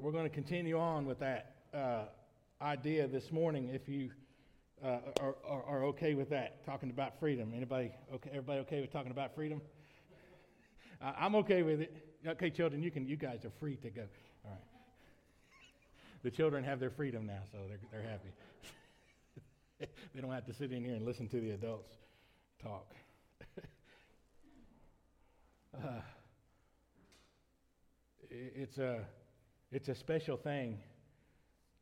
we're going to continue on with that uh, idea this morning. If you uh, are, are, are, okay with that, talking about freedom. Anybody okay? Everybody okay with talking about freedom? Uh, I'm okay with it. Okay, children, you can. You guys are free to go. All right. The children have their freedom now, so they're they're happy. they don't have to sit in here and listen to the adults talk. uh, it's a it's a special thing.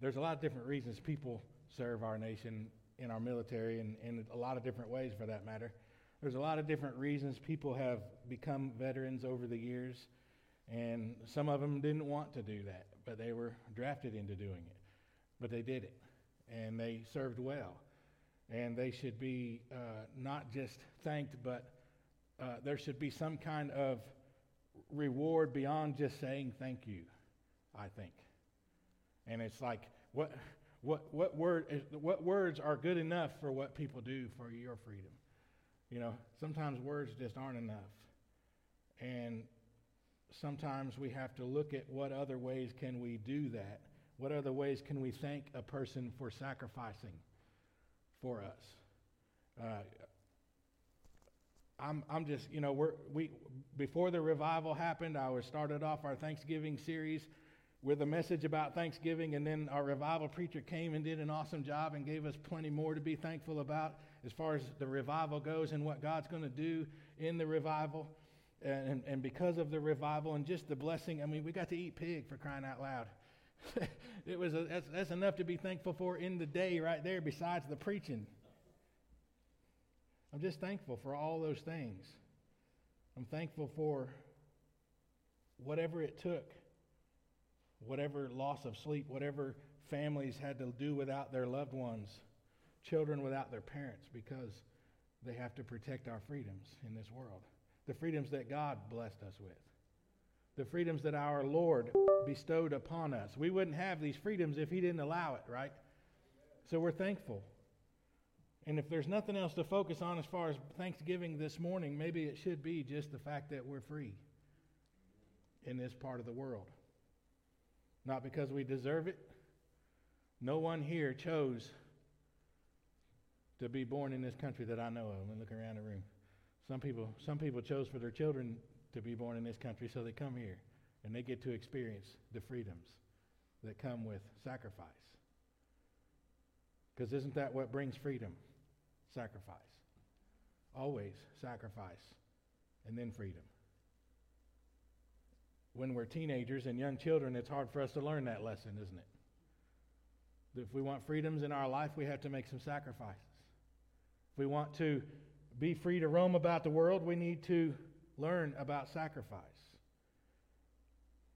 There's a lot of different reasons people serve our nation in our military and in a lot of different ways for that matter. There's a lot of different reasons people have become veterans over the years, and some of them didn't want to do that, but they were drafted into doing it. But they did it, and they served well. And they should be uh, not just thanked, but uh, there should be some kind of reward beyond just saying thank you. I think. And it's like, what, what, what, word, what words are good enough for what people do for your freedom? You know, sometimes words just aren't enough. And sometimes we have to look at what other ways can we do that? What other ways can we thank a person for sacrificing for us? Uh, I'm, I'm just, you know, we're, we, before the revival happened, I was started off our Thanksgiving series with a message about Thanksgiving, and then our revival preacher came and did an awesome job and gave us plenty more to be thankful about as far as the revival goes and what God's going to do in the revival. And, and because of the revival and just the blessing, I mean, we got to eat pig for crying out loud. it was a, that's, that's enough to be thankful for in the day right there, besides the preaching. I'm just thankful for all those things. I'm thankful for whatever it took whatever loss of sleep, whatever families had to do without their loved ones, children without their parents, because they have to protect our freedoms in this world. The freedoms that God blessed us with, the freedoms that our Lord bestowed upon us. We wouldn't have these freedoms if He didn't allow it, right? So we're thankful. And if there's nothing else to focus on as far as Thanksgiving this morning, maybe it should be just the fact that we're free in this part of the world not because we deserve it. No one here chose to be born in this country that I know of. And look around the room. Some people, some people chose for their children to be born in this country, so they come here and they get to experience the freedoms that come with sacrifice. Because isn't that what brings freedom? Sacrifice. Always sacrifice and then freedom when we're teenagers and young children, it's hard for us to learn that lesson, isn't it? If we want freedoms in our life, we have to make some sacrifices. If we want to be free to roam about the world, we need to learn about sacrifice.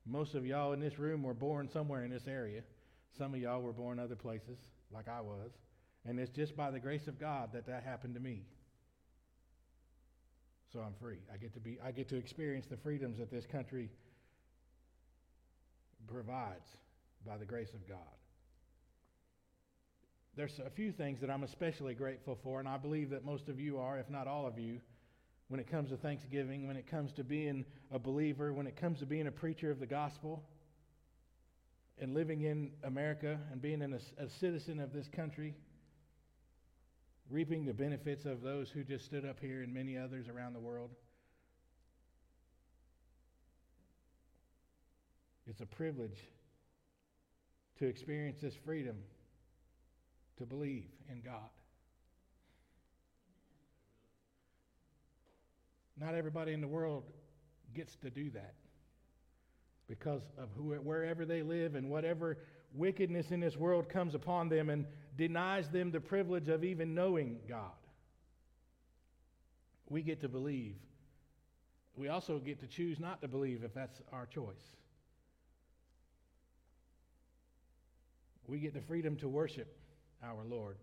Most of y'all in this room were born somewhere in this area. Some of y'all were born other places, like I was. And it's just by the grace of God that that happened to me. So I'm free. I get to be I get to experience the freedoms that this country provides by the grace of God. There's a few things that I'm especially grateful for, and I believe that most of you are, if not all of you, when it comes to Thanksgiving, when it comes to being a believer, when it comes to being a preacher of the gospel, and living in America and being a, a citizen of this country, reaping the benefits of those who just stood up here and many others around the world. It's a privilege to experience this freedom to believe in God. Not everybody in the world gets to do that because of who, wherever they live and whatever wickedness in this world comes upon them and denies them the privilege of even knowing God. We get to believe. We also get to choose not to believe if that's our choice. We get the freedom to worship our Lord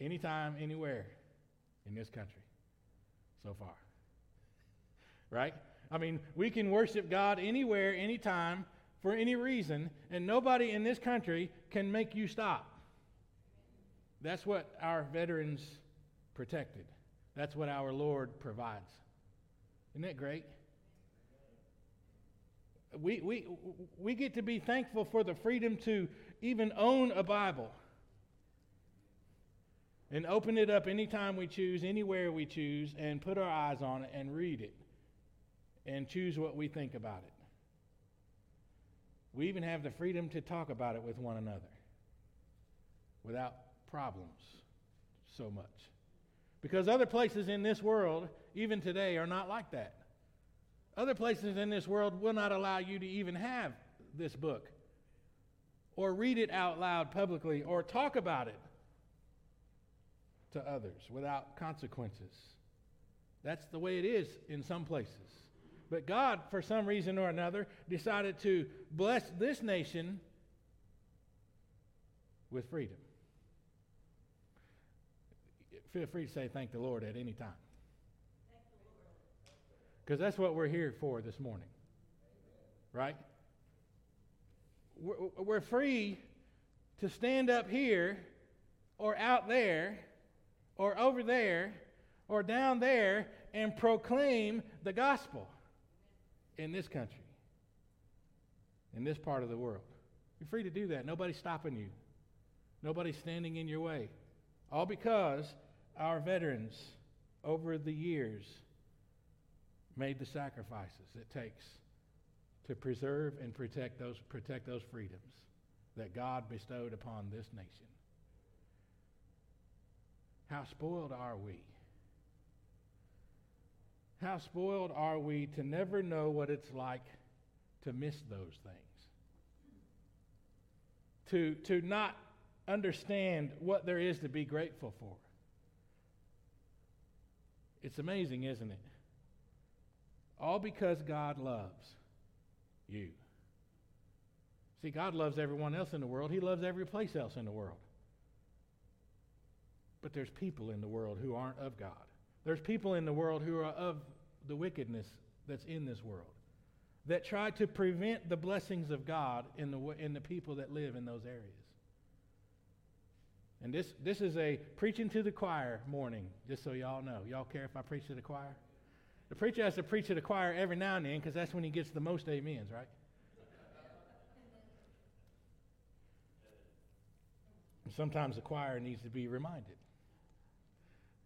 anytime, anywhere in this country so far. Right? I mean, we can worship God anywhere, anytime, for any reason, and nobody in this country can make you stop. That's what our veterans protected. That's what our Lord provides. Isn't that great? We, we, we get to be thankful for the freedom to even own a Bible and open it up anytime we choose, anywhere we choose, and put our eyes on it and read it and choose what we think about it. We even have the freedom to talk about it with one another without problems so much. Because other places in this world, even today, are not like that. Other places in this world will not allow you to even have this book or read it out loud publicly or talk about it to others without consequences. That's the way it is in some places. But God, for some reason or another, decided to bless this nation with freedom. Feel free to say thank the Lord at any time. Because that's what we're here for this morning. Right? We're, free to stand up here or out there or over there or down there and proclaim the gospel in this country, in this part of the world. You're free to do that. Nobody's stopping you, nobody's standing in your way. All because our veterans over the years made the sacrifices it takes to preserve and protect those, protect those freedoms that God bestowed upon this nation. How spoiled are we? How spoiled are we to never know what it's like to miss those things? To, to not understand what there is to be grateful for. It's amazing, isn't it? All because God loves you. See, God loves everyone else in the world, He loves every place else in the world. But there's people in the world who aren't of God. There's people in the world who are of the wickedness that's in this world that try to prevent the blessings of God in the, in the people that live in those areas. And this, this is a preaching to the choir morning, just so y'all know. Y'all care if I preach to the choir? The preacher has to preach to the choir every now and then because that's when he gets the most amens, right? Sometimes the choir needs to be reminded.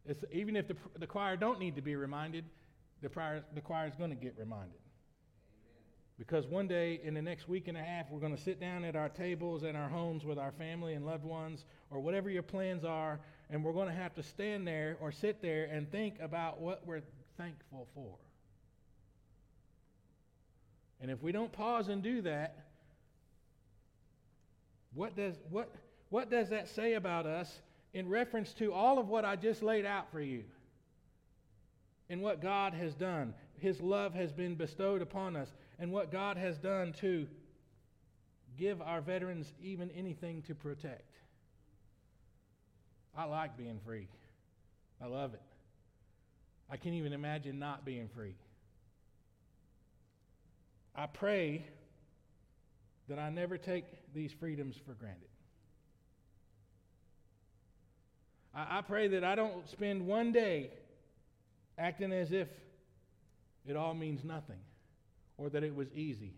It's, even if the, the choir don't need to be reminded, the choir, the choir is going to get reminded. Because one day in the next week and a half, we're going to sit down at our tables in our homes with our family and loved ones, or whatever your plans are, and we're going to have to stand there or sit there and think about what we're thankful for. And if we don't pause and do that, what does, what, what does that say about us in reference to all of what I just laid out for you and what God has done. His love has been bestowed upon us, and what God has done to give our veterans even anything to protect. I like being free. I love it. I can't even imagine not being free. I pray that I never take these freedoms for granted. I, I pray that I don't spend one day acting as if it all means nothing, or that it was easy,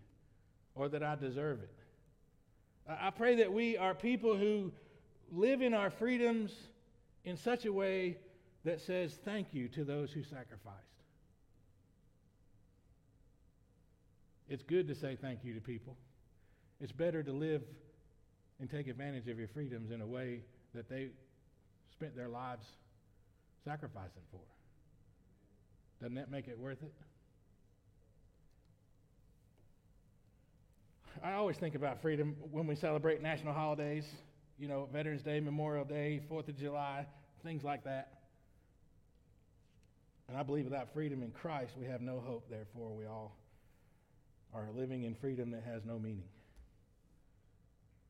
or that I deserve it. I, I pray that we are people who live in our freedoms in such a way that says thank you to those who sacrificed. It's good to say thank you to people. It's better to live and take advantage of your freedoms in a way that they spent their lives sacrificing for. Doesn't that make it worth it? I always think about freedom when we celebrate national holidays, you know, Veterans Day, Memorial Day, 4th of July, things like that. And I believe without freedom in Christ, we have no hope. Therefore, we all are living in freedom that has no meaning.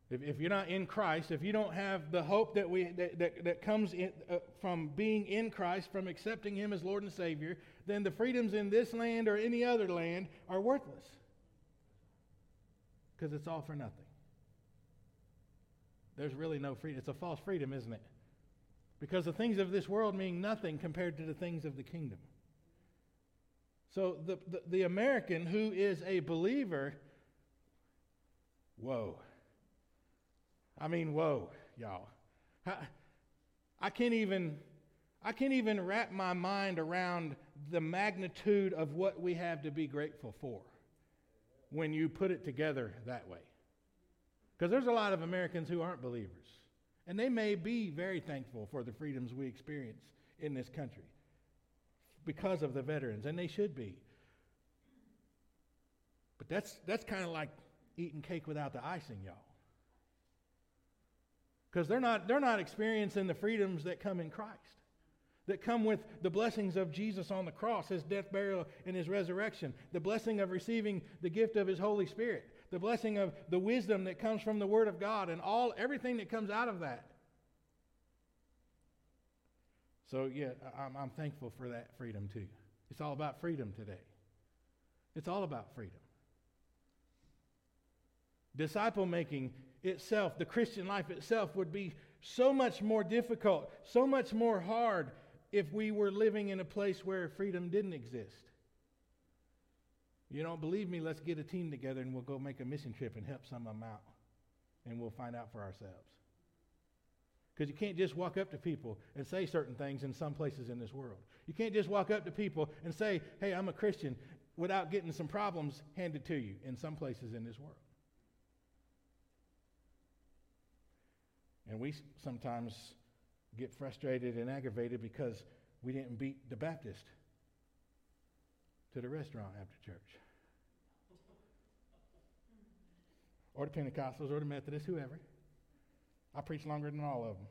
If, if you're not in Christ, if you don't have the hope that, we, that, that, that comes in, uh, from being in Christ, from accepting Him as Lord and Savior, then the freedoms in this land or any other land are worthless. Because it's all for nothing. There's really no freedom. It's a false freedom, isn't it? Because the things of this world mean nothing compared to the things of the kingdom. So the, the, the American who is a believer Whoa. I mean, whoa, y'all. I, I can't even I can't even wrap my mind around the magnitude of what we have to be grateful for when you put it together that way. Because there's a lot of Americans who aren't believers, and they may be very thankful for the freedoms we experience in this country because of the veterans, and they should be. But that's, that's kind of like eating cake without the icing, y'all. Because they're not, they're not experiencing the freedoms that come in Christ, that come with the blessings of Jesus on the cross, his death, burial, and his resurrection, the blessing of receiving the gift of his Holy Spirit, the blessing of the wisdom that comes from the Word of God, and all everything that comes out of that. So, yeah, I'm, I'm thankful for that freedom too. It's all about freedom today. It's all about freedom. Disciple making itself, the Christian life itself, would be so much more difficult, so much more hard if we were living in a place where freedom didn't exist. You don't believe me? Let's get a team together and we'll go make a mission trip and help some of them out. And we'll find out for ourselves. Because you can't just walk up to people and say certain things in some places in this world. You can't just walk up to people and say, hey, I'm a Christian, without getting some problems handed to you in some places in this world. And we sometimes get frustrated and aggravated because we didn't beat the Baptist to the restaurant after church. Or the Pentecostals or the Methodists, whoever. I preach longer than all of them.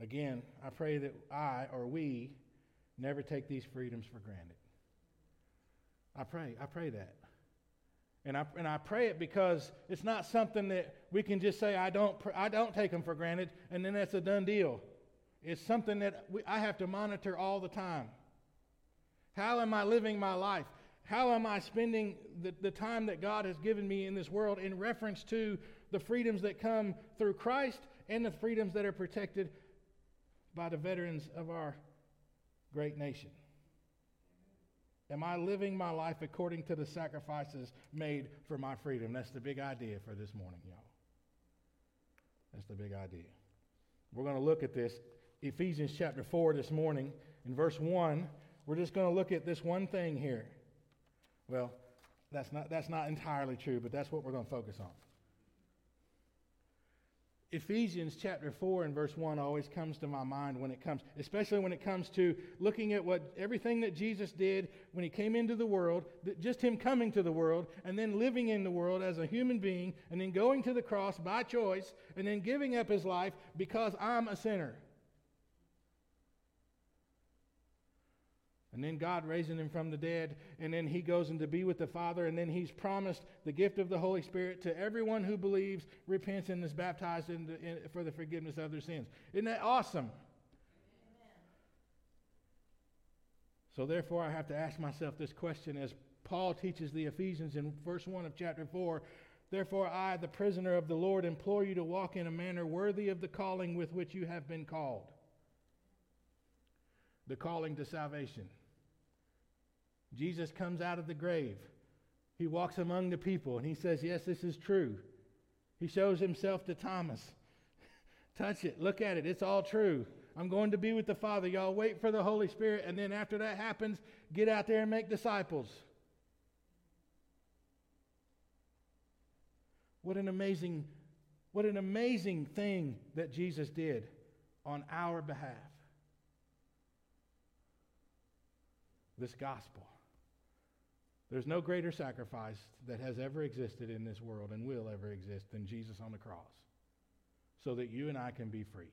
Again, I pray that I or we never take these freedoms for granted. I pray, I pray that. And I, and I pray it because it's not something that we can just say, I don't, I don't take them for granted, and then that's a done deal. It's something that we, I have to monitor all the time. How am I living my life? How am I spending the, the time that God has given me in this world in reference to the freedoms that come through Christ and the freedoms that are protected by the veterans of our great nation? Am I living my life according to the sacrifices made for my freedom? That's the big idea for this morning, y'all. That's the big idea. We're going to look at this, Ephesians chapter 4 this morning, in verse 1. We're just going to look at this one thing here. Well, that's not, that's not entirely true, but that's what we're going to focus on. Ephesians chapter 4 and verse 1 always comes to my mind when it comes, especially when it comes to looking at what everything that Jesus did when he came into the world, just him coming to the world, and then living in the world as a human being, and then going to the cross by choice, and then giving up his life because I'm a sinner. And then God raising him from the dead, and then he goes in to be with the Father, and then he's promised the gift of the Holy Spirit to everyone who believes, repents, and is baptized in the, in, for the forgiveness of their sins. Isn't that awesome? So, therefore, I have to ask myself this question as Paul teaches the Ephesians in verse 1 of chapter 4. Therefore, I, the prisoner of the Lord, implore you to walk in a manner worthy of the calling with which you have been called. The calling to salvation. Jesus comes out of the grave. He walks among the people and he says, Yes, this is true. He shows himself to Thomas. Touch it, look at it, it's all true. I'm going to be with the Father. Y'all wait for the Holy Spirit, and then after that happens, get out there and make disciples. What an amazing, what an amazing thing that Jesus did on our behalf. This gospel. There's no greater sacrifice that has ever existed in this world and will ever exist than Jesus on the cross so that you and I can be free.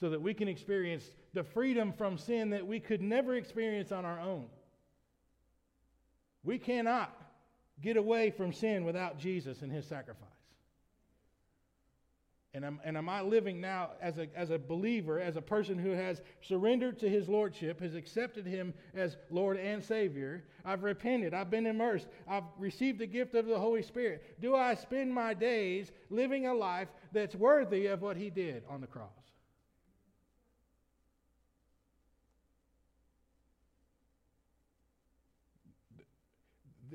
So that we can experience the freedom from sin that we could never experience on our own. We cannot get away from sin without Jesus and his sacrifice. And am, and am I living now as a, as a believer, as a person who has surrendered to his lordship, has accepted him as Lord and Savior? I've repented. I've been immersed. I've received the gift of the Holy Spirit. Do I spend my days living a life that's worthy of what he did on the cross?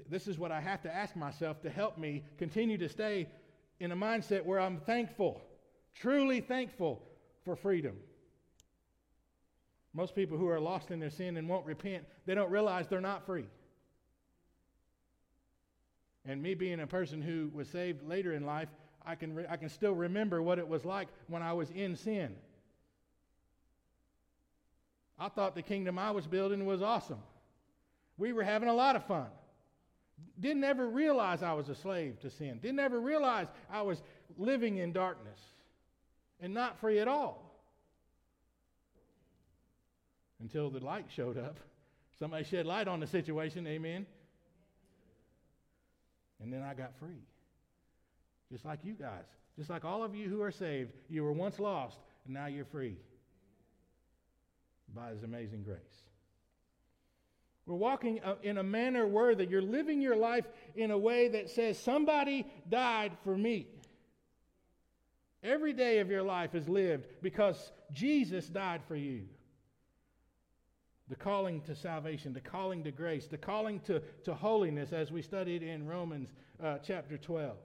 this is what I have to ask myself to help me continue to stay in a mindset where I'm thankful, truly thankful for freedom. Most people who are lost in their sin and won't repent, they don't realize they're not free. And me being a person who was saved later in life, I can, re- I can still remember what it was like when I was in sin. I thought the kingdom I was building was awesome. We were having a lot of fun. Didn't ever realize I was a slave to sin. Didn't ever realize I was living in darkness and not free at all. Until the light showed up. Somebody shed light on the situation, amen. And then I got free. Just like you guys. Just like all of you who are saved. You were once lost, and now you're free by his amazing grace. We're walking uh, in a manner worthy. You're living your life in a way that says, Somebody died for me. Every day of your life is lived because Jesus died for you. The calling to salvation, the calling to grace, the calling to, to holiness, as we studied in Romans uh, chapter 12,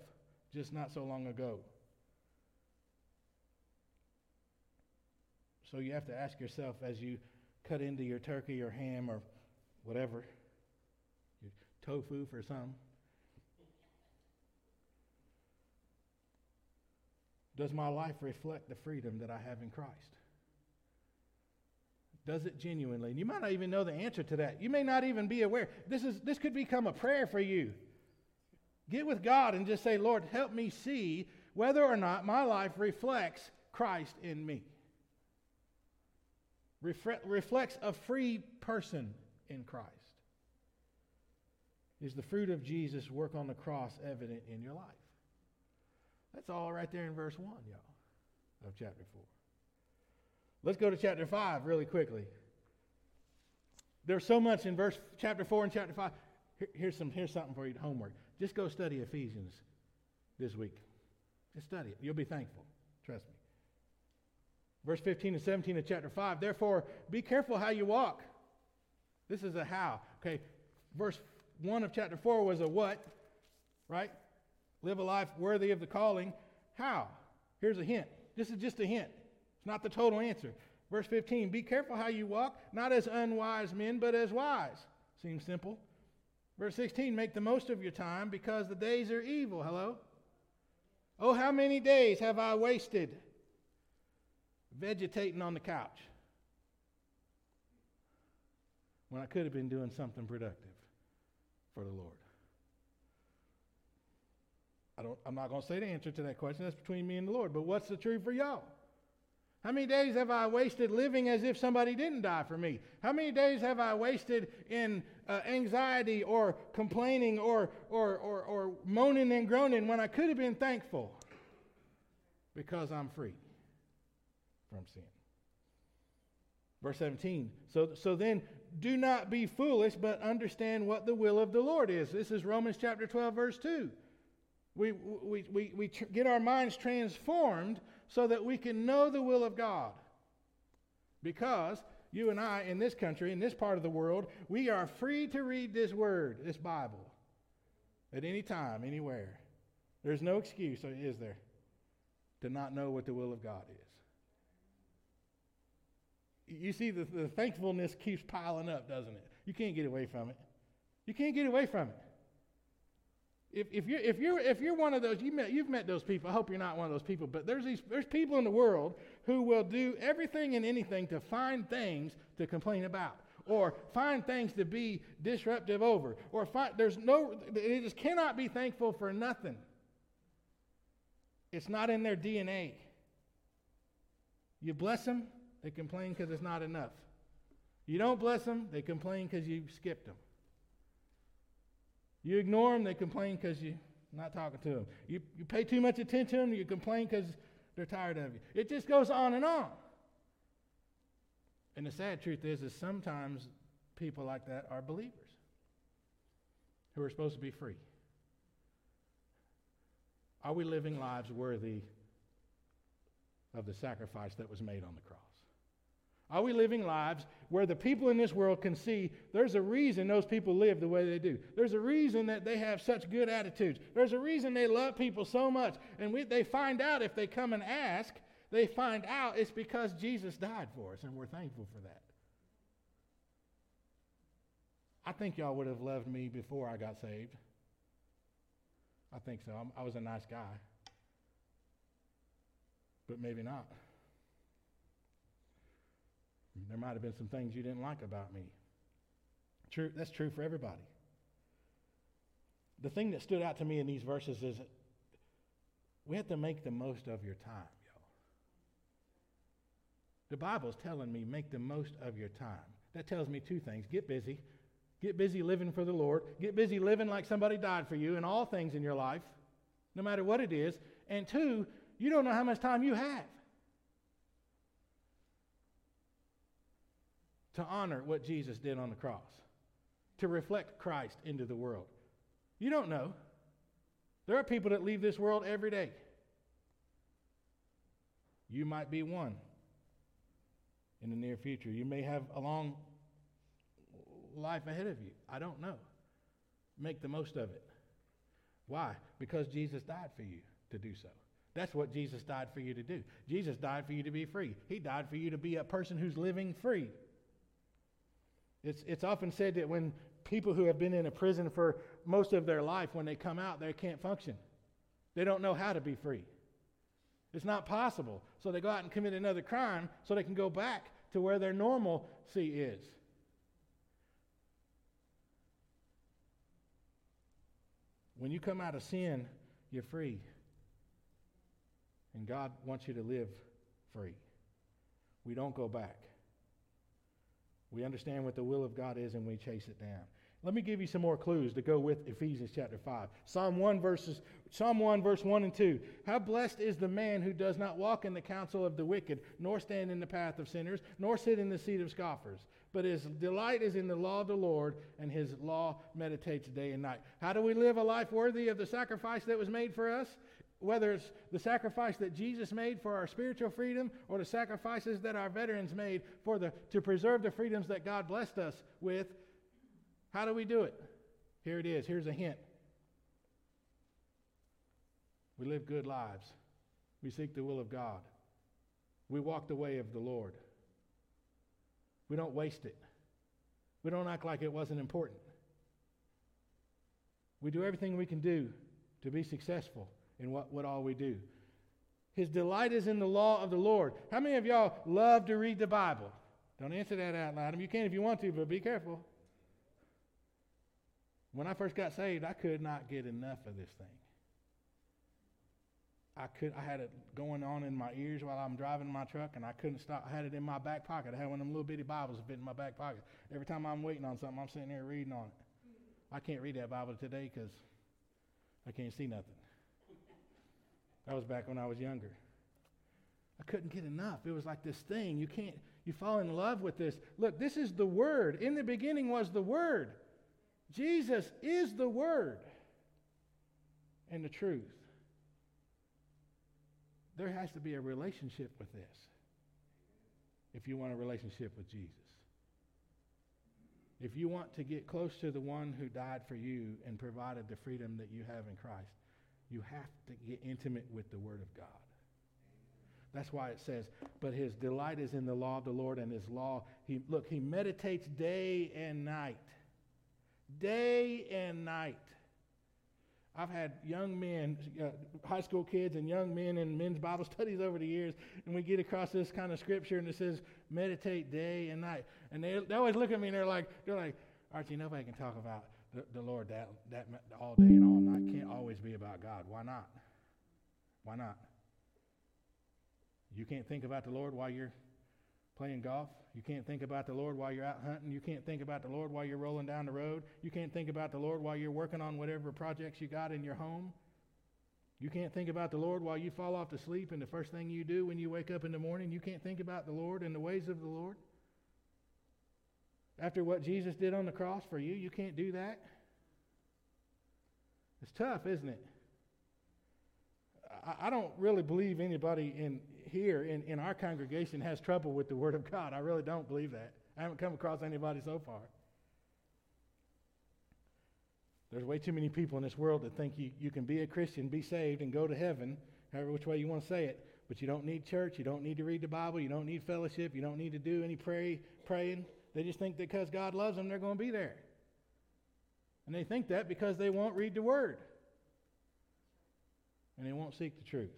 just not so long ago. So you have to ask yourself as you cut into your turkey or ham or whatever, tofu for some. Does my life reflect the freedom that I have in Christ? Does it genuinely? And you might not even know the answer to that. You may not even be aware. This, is, this could become a prayer for you. Get with God and just say, Lord, help me see whether or not my life reflects Christ in me reflects a free person in Christ. Is the fruit of Jesus' work on the cross evident in your life? That's all right there in verse 1, y'all, of chapter 4. Let's go to chapter 5 really quickly. There's so much in verse chapter 4 and chapter 5. Here, here's, some, here's something for you to homework. Just go study Ephesians this week. Just study it. You'll be thankful. Trust me. Verse 15 and 17 of chapter 5. Therefore, be careful how you walk. This is a how. Okay, verse 1 of chapter 4 was a what, right? Live a life worthy of the calling. How? Here's a hint. This is just a hint. It's not the total answer. Verse 15 Be careful how you walk, not as unwise men, but as wise. Seems simple. Verse 16 Make the most of your time because the days are evil. Hello? Oh, how many days have I wasted? vegetating on the couch when I could have been doing something productive for the Lord? I don't, I'm not going to say the answer to that question. That's between me and the Lord. But what's the truth for y'all? How many days have I wasted living as if somebody didn't die for me? How many days have I wasted in uh, anxiety or complaining or, or, or, or moaning and groaning when I could have been thankful because I'm free? from sin. Verse 17. So, so then, do not be foolish, but understand what the will of the Lord is. This is Romans chapter 12, verse 2. We, we, we, we tr- get our minds transformed so that we can know the will of God. Because you and I, in this country, in this part of the world, we are free to read this word, this Bible, at any time, anywhere. There's no excuse, is there, to not know what the will of God is you see the, the thankfulness keeps piling up, doesn't it? You can't get away from it. You can't get away from it. If, if, you're, if, you're, if you're one of those, you met, you've met those people. I hope you're not one of those people, but there's, these, there's people in the world who will do everything and anything to find things to complain about or find things to be disruptive over or find, there's no, they just cannot be thankful for nothing. It's not in their DNA. You bless them, they complain because it's not enough. You don't bless them, they complain because you skipped them. You ignore them, they complain because you're not talking to them. You, you pay too much attention to them, you complain because they're tired of you. It just goes on and on. And the sad truth is, is sometimes people like that are believers who are supposed to be free. Are we living lives worthy of the sacrifice that was made on the cross? Are we living lives where the people in this world can see there's a reason those people live the way they do? There's a reason that they have such good attitudes. There's a reason they love people so much. And we, they find out if they come and ask, they find out it's because Jesus died for us, and we're thankful for that. I think y'all would have loved me before I got saved. I think so. I'm, i was a nice guy. But maybe not. There might have been some things you didn't like about me. True, that's true for everybody. The thing that stood out to me in these verses is we have to make the most of your time, y'all. The Bible's telling me make the most of your time. That tells me two things. Get busy. Get busy living for the Lord. Get busy living like somebody died for you in all things in your life, no matter what it is. And two, you don't know how much time you have. To honor what Jesus did on the cross, to reflect Christ into the world. You don't know. There are people that leave this world every day. You might be one in the near future. You may have a long life ahead of you. I don't know. Make the most of it. Why? Because Jesus died for you to do so. That's what Jesus died for you to do. Jesus died for you to be free. He died for you to be a person who's living free. It's, it's often said that when people who have been in a prison for most of their life, when they come out, they can't function. They don't know how to be free. It's not possible. So they go out and commit another crime so they can go back to where their normalcy is. When you come out of sin, you're free. And God wants you to live free. We don't go back. We understand what the will of God is and we chase it down. Let me give you some more clues to go with Ephesians chapter 5. Psalm 1 verses Psalm 1 verse 1 and 2. How blessed is the man who does not walk in the counsel of the wicked, nor stand in the path of sinners, nor sit in the seat of scoffers. But his delight is in the law of the Lord, and his law meditates day and night. How do we live a life worthy of the sacrifice that was made for us? Whether it's the sacrifice that Jesus made for our spiritual freedom or the sacrifices that our veterans made for the, to preserve the freedoms that God blessed us with, how do we do it? Here it is. Here's a hint. We live good lives. We seek the will of God. We walk the way of the Lord. We don't waste it. We don't act like it wasn't important. We do everything we can do to be successful in what, what all we do. His delight is in the law of the Lord. How many of y'all love to read the Bible? Don't answer that out loud. I mean, You can if you want to, but be careful. When I first got saved, I could not get enough of this thing. I could I had it going on in my ears while I'm driving my truck and I couldn't stop. I had it in my back pocket. I had one of them little bitty Bibles fit in my back pocket. Every time I'm waiting on something, I'm sitting there reading on it. I can't read that Bible today because I can't see nothing. That was back when I was younger. I couldn't get enough. It was like this thing. You can't, you fall in love with this. Look, this is the Word. In the beginning was the Word. Jesus is the Word and the truth. There has to be a relationship with this if you want a relationship with Jesus. If you want to get close to the one who died for you and provided the freedom that you have in Christ, you have to get intimate with the Word of God. That's why it says, but his delight is in the law of the Lord and his law. He, look, he meditates day and night. Day and night. I've had young men, uh, high school kids, and young men in men's Bible studies over the years, and we get across this kind of scripture, and it says, meditate day and night. And they, they always look at me and they're like, they're like, Archie, nobody can talk about the, the Lord that, that all day and all night can't always be about God. Why not? Why not? You can't think about the Lord while you're playing golf. You can't think about the Lord while you're out hunting. You can't think about the Lord while you're rolling down the road. You can't think about the Lord while you're working on whatever projects you got in your home. You can't think about the Lord while you fall off to sleep and the first thing you do when you wake up in the morning. You can't think about the Lord and the ways of the Lord. After what Jesus did on the cross for you, you can't do that. It's tough, isn't it? I, I don't really believe anybody in here in, in our congregation has trouble with the Word of God. I really don't believe that. I haven't come across anybody so far. There's way too many people in this world that think you, you can be a Christian, be saved, and go to heaven, however which way you want to say it, but you don't need church, you don't need to read the Bible, you don't need fellowship, you don't need to do any pray, praying. They just think that because God loves them, they're going to be there. And they think that because they won't read the Word. And they won't seek the truth.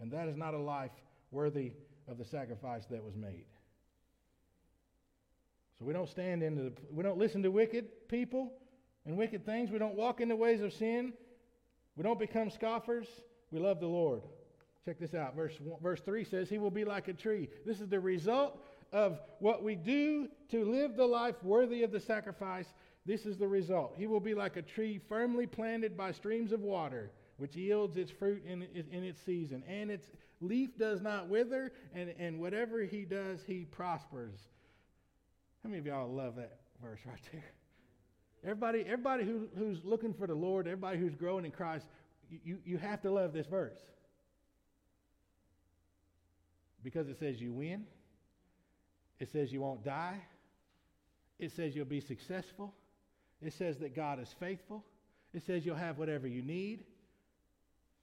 And that is not a life worthy of the sacrifice that was made. So we don't stand into the, we don't listen to wicked people and wicked things. We don't walk in the ways of sin. We don't become scoffers. We love the Lord. Check this out. Verse, verse 3 says, He will be like a tree. This is the result of what we do to live the life worthy of the sacrifice. This is the result. He will be like a tree firmly planted by streams of water, which yields its fruit in, in its season. And its leaf does not wither, and, and whatever he does, he prospers. How many of y'all love that verse right there? Everybody, everybody who, who's looking for the Lord, everybody who's growing in Christ, you, you have to love this verse. Because it says you win. It says you won't die. It says you'll be successful. It says that God is faithful. It says you'll have whatever you need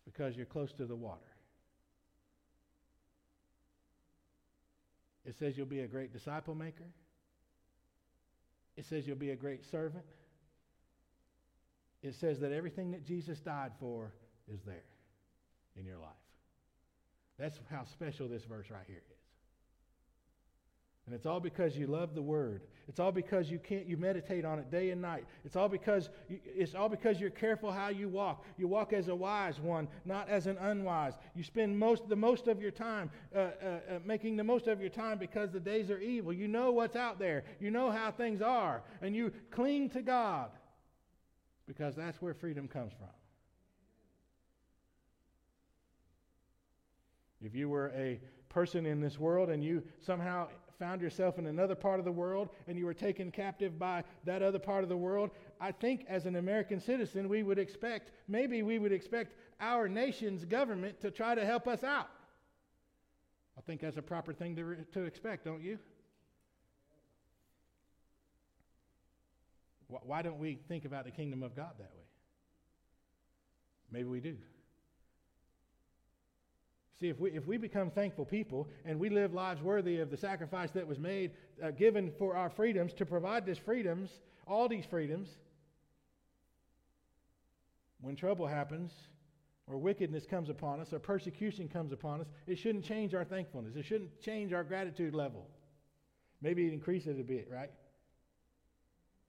because you're close to the water. It says you'll be a great disciple maker. It says you'll be a great servant it says that everything that Jesus died for is there in your life. That's how special this verse right here is. And it's all because you love the word. It's all because you can't you meditate on it day and night. It's all because you, it's all because you're careful how you walk. You walk as a wise one, not as an unwise. You spend most the most of your time uh, uh, uh, making the most of your time because the days are evil. You know what's out there. You know how things are, and you cling to God because that's where freedom comes from. If you were a person in this world and you somehow found yourself in another part of the world and you were taken captive by that other part of the world, I think as an American citizen, we would expect, maybe we would expect our nation's government to try to help us out. I think that's a proper thing to, to expect, don't you? Why don't we think about the kingdom of God that way? Maybe we do. See, if we, if we become thankful people and we live lives worthy of the sacrifice that was made, uh, given for our freedoms, to provide these freedoms, all these freedoms, when trouble happens, or wickedness comes upon us, or persecution comes upon us, it shouldn't change our thankfulness. It shouldn't change our gratitude level. Maybe increase it a bit, right?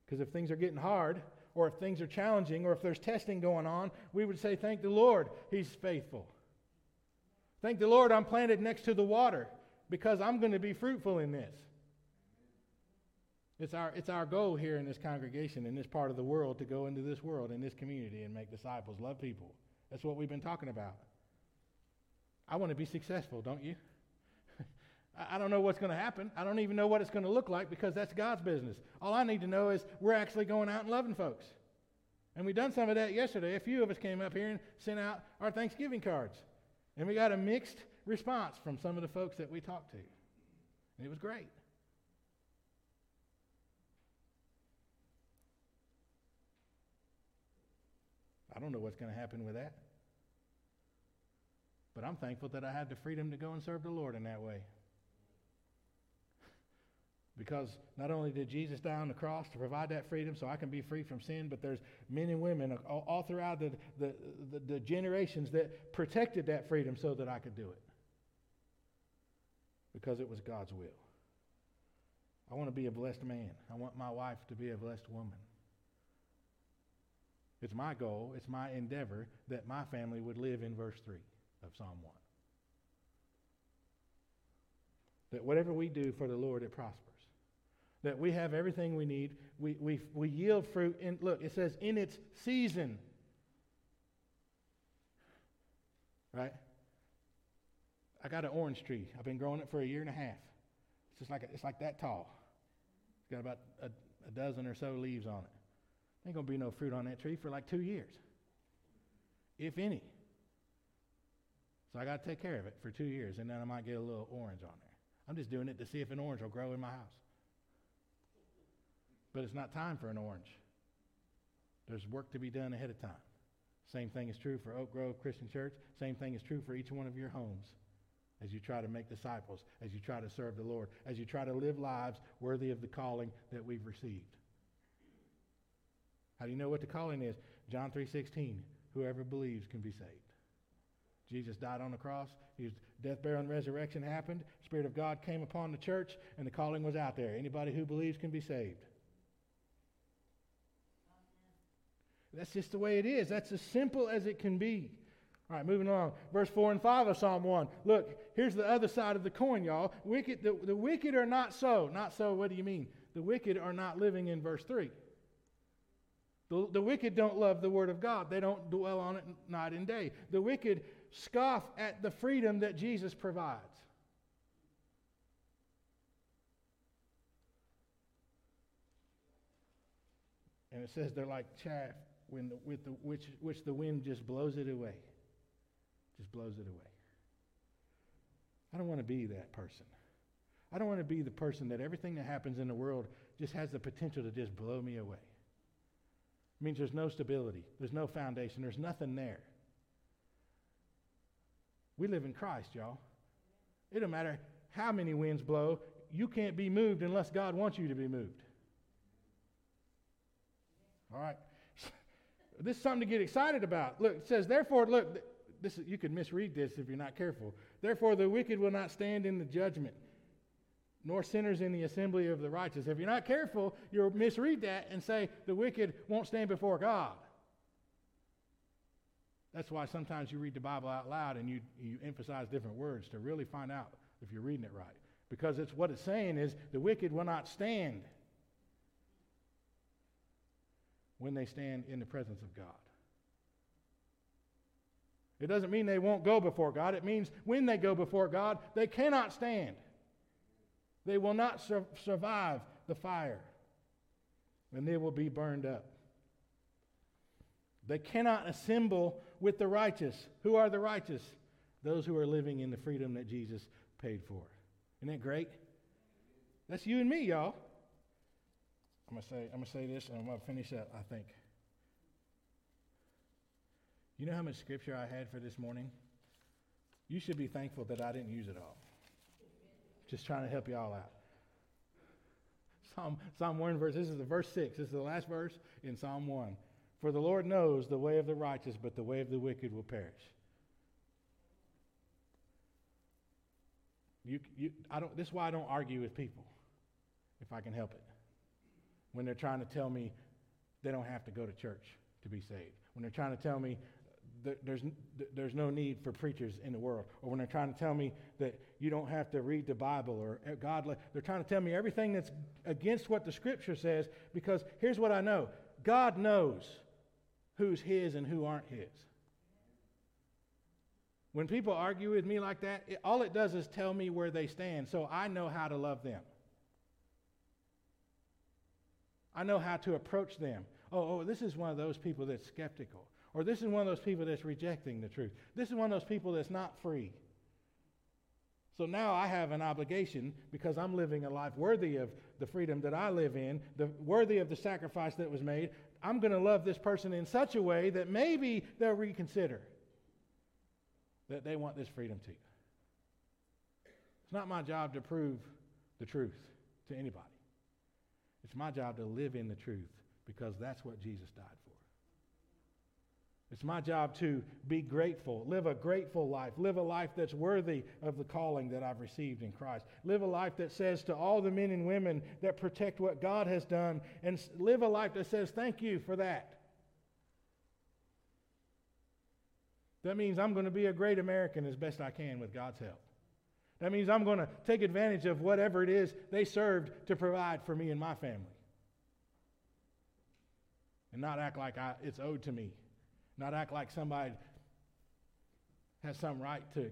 Because if things are getting hard, or if things are challenging, or if there's testing going on, we would say, Thank the Lord, He's faithful. Thank the Lord, I'm planted next to the water because I'm going to be fruitful in this. It's our, it's our goal here in this congregation, in this part of the world, to go into this world, in this community, and make disciples, love people. That's what we've been talking about. I want to be successful, don't you? I don't know what's going to happen. I don't even know what it's going to look like because that's God's business. All I need to know is we're actually going out and loving folks. And we done some of that yesterday. A few of us came up here and sent out our Thanksgiving cards. And we got a mixed response from some of the folks that we talked to. And it was great. I don't know what's going to happen with that. But I'm thankful that I had the freedom to go and serve the Lord in that way. Because not only did Jesus die on the cross to provide that freedom so I can be free from sin, but there's men and women all, all throughout the, the, the, the generations that protected that freedom so that I could do it. Because it was God's will. I want to be a blessed man. I want my wife to be a blessed woman. It's my goal, it's my endeavor that my family would live in verse 3 of Psalm 1. That whatever we do for the Lord, it prospers that we have everything we need. We, we, we yield fruit. And look, it says in its season. Right? I got an orange tree. I've been growing it for a year and a half. It's just like a, it's like that tall. It's got about a, a dozen or so leaves on it. Ain't gonna be no fruit on that tree for like two years, if any. So I got to take care of it for two years, and then I might get a little orange on there. I'm just doing it to see if an orange will grow in my house. But it's not time for an orange. There's work to be done ahead of time. Same thing is true for Oak Grove Christian Church. Same thing is true for each one of your homes as you try to make disciples, as you try to serve the Lord, as you try to live lives worthy of the calling that we've received. How do you know what the calling is? John 3:16. Whoever believes can be saved. Jesus died on the cross. His death, burial, and resurrection happened. Spirit of God came upon the church, and the calling was out there. Anybody who believes can be saved. That's just the way it is. That's as simple as it can be. All right, moving on. Verse 4 and 5 of Psalm 1. Look, here's the other side of the coin, y'all. Wicked, the, the wicked are not so. Not so, what do you mean? The wicked are not living in verse 3. The, the wicked don't love the word of God. They don't dwell on it night and day. The wicked scoff at the freedom that Jesus provides. And it says they're like chaff when the, with the, which, which the wind just blows it away. Just blows it away. I don't want to be that person. I don't want to be the person that everything that happens in the world just has the potential to just blow me away. It means there's no stability, there's no foundation, there's nothing there. We live in Christ, y'all. It don't matter how many winds blow, you can't be moved unless God wants you to be moved. All right. This is something to get excited about. Look, it says, therefore, look, this is, you could misread this if you're not careful. Therefore, the wicked will not stand in the judgment, nor sinners in the assembly of the righteous. If you're not careful, you'll misread that and say the wicked won't stand before God. That's why sometimes you read the Bible out loud and you, you emphasize different words to really find out if you're reading it right. Because it's what it's saying is the wicked will not stand when they stand in the presence of God. It doesn't mean they won't go before God. It means when they go before God, they cannot stand. They will not sur- survive the fire, and they will be burned up. They cannot assemble with the righteous. Who are the righteous? Those who are living in the freedom that Jesus paid for. Isn't that great? That's you and me, y'all. I'm gonna say I'm gonna say this and I'm gonna finish up, I think. You know how much scripture I had for this morning? You should be thankful that I didn't use it all. Just trying to help you all out. Psalm, Psalm 1 verse, this is the verse 6. This is the last verse in Psalm 1. For the Lord knows the way of the righteous, but the way of the wicked will perish. You, you, I don't, this is why I don't argue with people, if I can help it when they're trying to tell me they don't have to go to church to be saved, when they're trying to tell me there's, there's no need for preachers in the world, or when they're trying to tell me that you don't have to read the Bible, or uh, God, they're trying to tell me everything that's against what the Scripture says, because here's what I know God knows who's His and who aren't His. When people argue with me like that, it, all it does is tell me where they stand, so I know how to love them. I know how to approach them. Oh, oh, this is one of those people that's skeptical. Or this is one of those people that's rejecting the truth. This is one of those people that's not free. So now I have an obligation because I'm living a life worthy of the freedom that I live in, the, worthy of the sacrifice that was made. I'm going to love this person in such a way that maybe they'll reconsider that they want this freedom too. It's not my job to prove the truth to anybody. It's my job to live in the truth because that's what Jesus died for. It's my job to be grateful, live a grateful life, live a life that's worthy of the calling that I've received in Christ. Live a life that says to all the men and women that protect what God has done, and live a life that says, Thank you for that. That means I'm going to be a great American as best I can with God's help. That means I'm going to take advantage of whatever it is they served to provide for me and my family. And not act like I, it's owed to me. Not act like somebody has some right to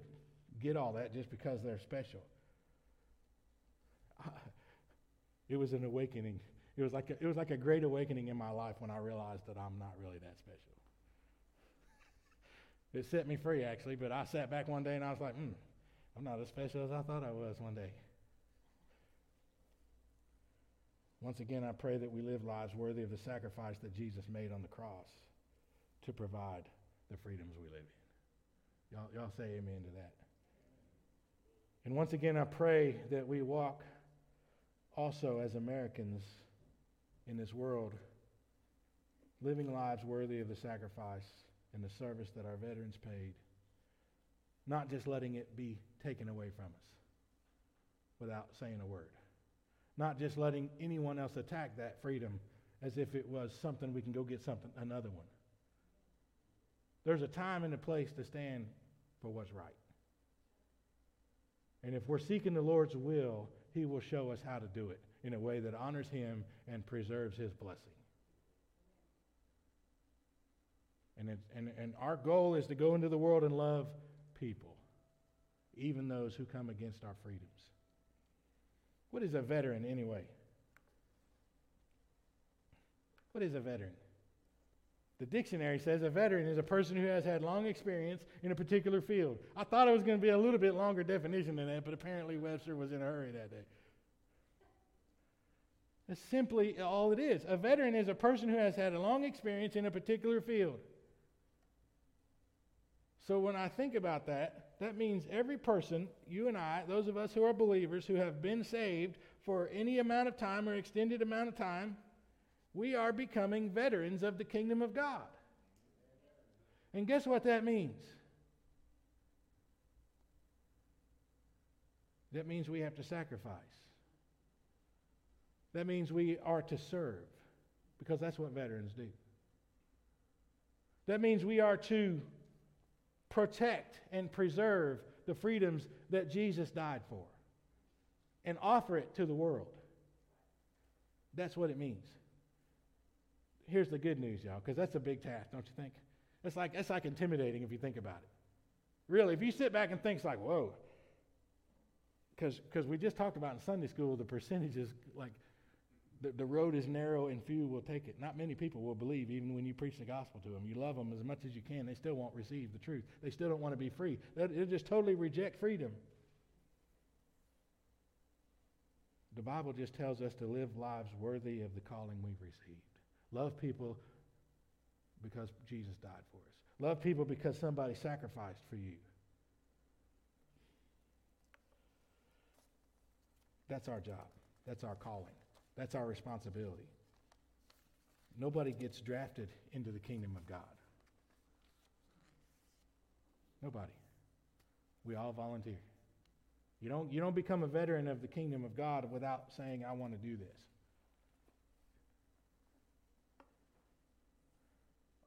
get all that just because they're special. it was an awakening. It was, like a, it was like a great awakening in my life when I realized that I'm not really that special. It set me free, actually, but I sat back one day and I was like, hmm, I'm not as special as I thought I was one day. Once again, I pray that we live lives worthy of the sacrifice that Jesus made on the cross to provide the freedoms we live in. Y'all, y'all say amen to that. And once again, I pray that we walk also as Americans in this world, living lives worthy of the sacrifice and the service that our veterans paid, not just letting it be taken away from us without saying a word, not just letting anyone else attack that freedom as if it was something we can go get something another one. There's a time and a place to stand for what's right. And if we're seeking the Lord's will, He will show us how to do it in a way that honors Him and preserves His blessing. And, and, and our goal is to go into the world and love people, even those who come against our freedoms. What is a veteran anyway? What is a veteran? The dictionary says a veteran is a person who has had long experience in a particular field. I thought it was going to be a little bit longer definition than that, but apparently Webster was in a hurry that day. That's simply all it is. A veteran is a person who has had a long experience in a particular field. So when I think about that, that means every person, you and I, those of us who are believers who have been saved for any amount of time or extended amount of time, we are becoming veterans of the kingdom of God. And guess what that means? That means we have to sacrifice. That means we are to serve, because that's what veterans do. That means we are to protect and preserve the freedoms that Jesus died for and offer it to the world. That's what it means here's the good news, y'all, because that's a big task, don't you think? It's like it's like intimidating if you think about it. Really, if you sit back and think, it's like, whoa. Because we just talked about in Sunday school the percentages, like the, the road is narrow and few will take it. Not many people will believe, even when you preach the gospel to them. You love them as much as you can, they still won't receive the truth. They still don't want to be free. They'll just totally reject freedom. The Bible just tells us to live lives worthy of the calling we've received. Love people because Jesus died for us. Love people because somebody sacrificed for you. That's our job. That's our calling. That's our responsibility. Nobody gets drafted into the kingdom of God. Nobody. We all volunteer. You don't, you don't become a veteran of the kingdom of God without saying, I want to do this.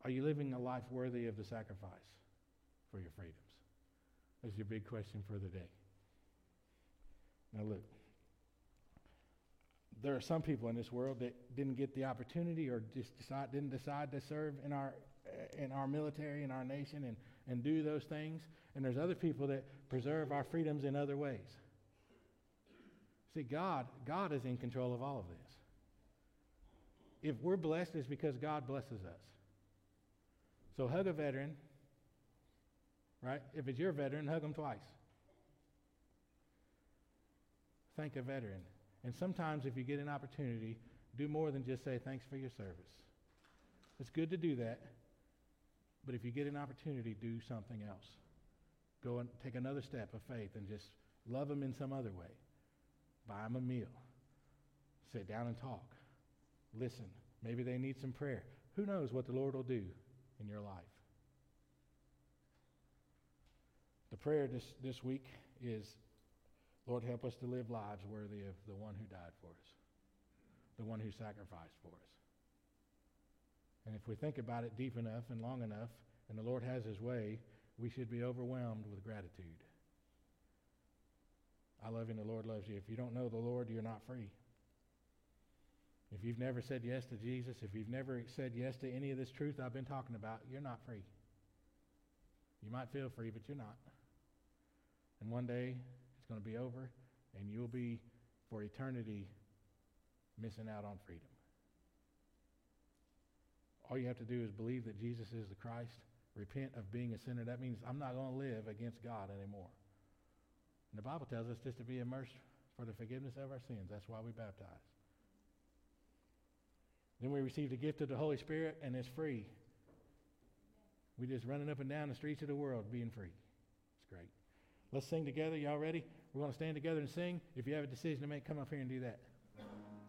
Are you living a life worthy of the sacrifice for your freedoms? That's your big question for the day. Now, look, there are some people in this world that didn't get the opportunity or just decide, didn't decide to serve in our, uh, in our military, in our nation, and, and do those things. And there's other people that preserve our freedoms in other ways. See, God, God is in control of all of this. If we're blessed, it's because God blesses us. So hug a veteran, right? If it's your veteran, hug them twice. Thank a veteran. And sometimes, if you get an opportunity, do more than just say thanks for your service. It's good to do that, but if you get an opportunity, do something else. Go and take another step of faith and just love them in some other way. Buy them a meal. Sit down and talk. Listen. Maybe they need some prayer. Who knows what the Lord will do in your life. The prayer this, this week is Lord, help us to live lives worthy of the one who died for us, the one who sacrificed for us. And if we think about it deep enough and long enough, and the Lord has his way, we should be overwhelmed with gratitude. I love you and the Lord loves you. If you don't know the Lord, you're not free. If you've never said yes to Jesus, if you've never said yes to any of this truth I've been talking about, you're not free. You might feel free, but you're not. And one day going to be over, and you'll be, for eternity, missing out on freedom. All you have to do is believe that Jesus is the Christ, repent of being a sinner. That means I'm not going to live against God anymore. And the Bible tells us just to be immersed for the forgiveness of our sins. That's why we baptize. Then we receive the gift of the Holy Spirit, and it's free. We're just running up and down the streets of the world being free. It's great. Let's sing together. Y'all ready? We're going to stand together and sing. If you have a decision to make, come up here and do that.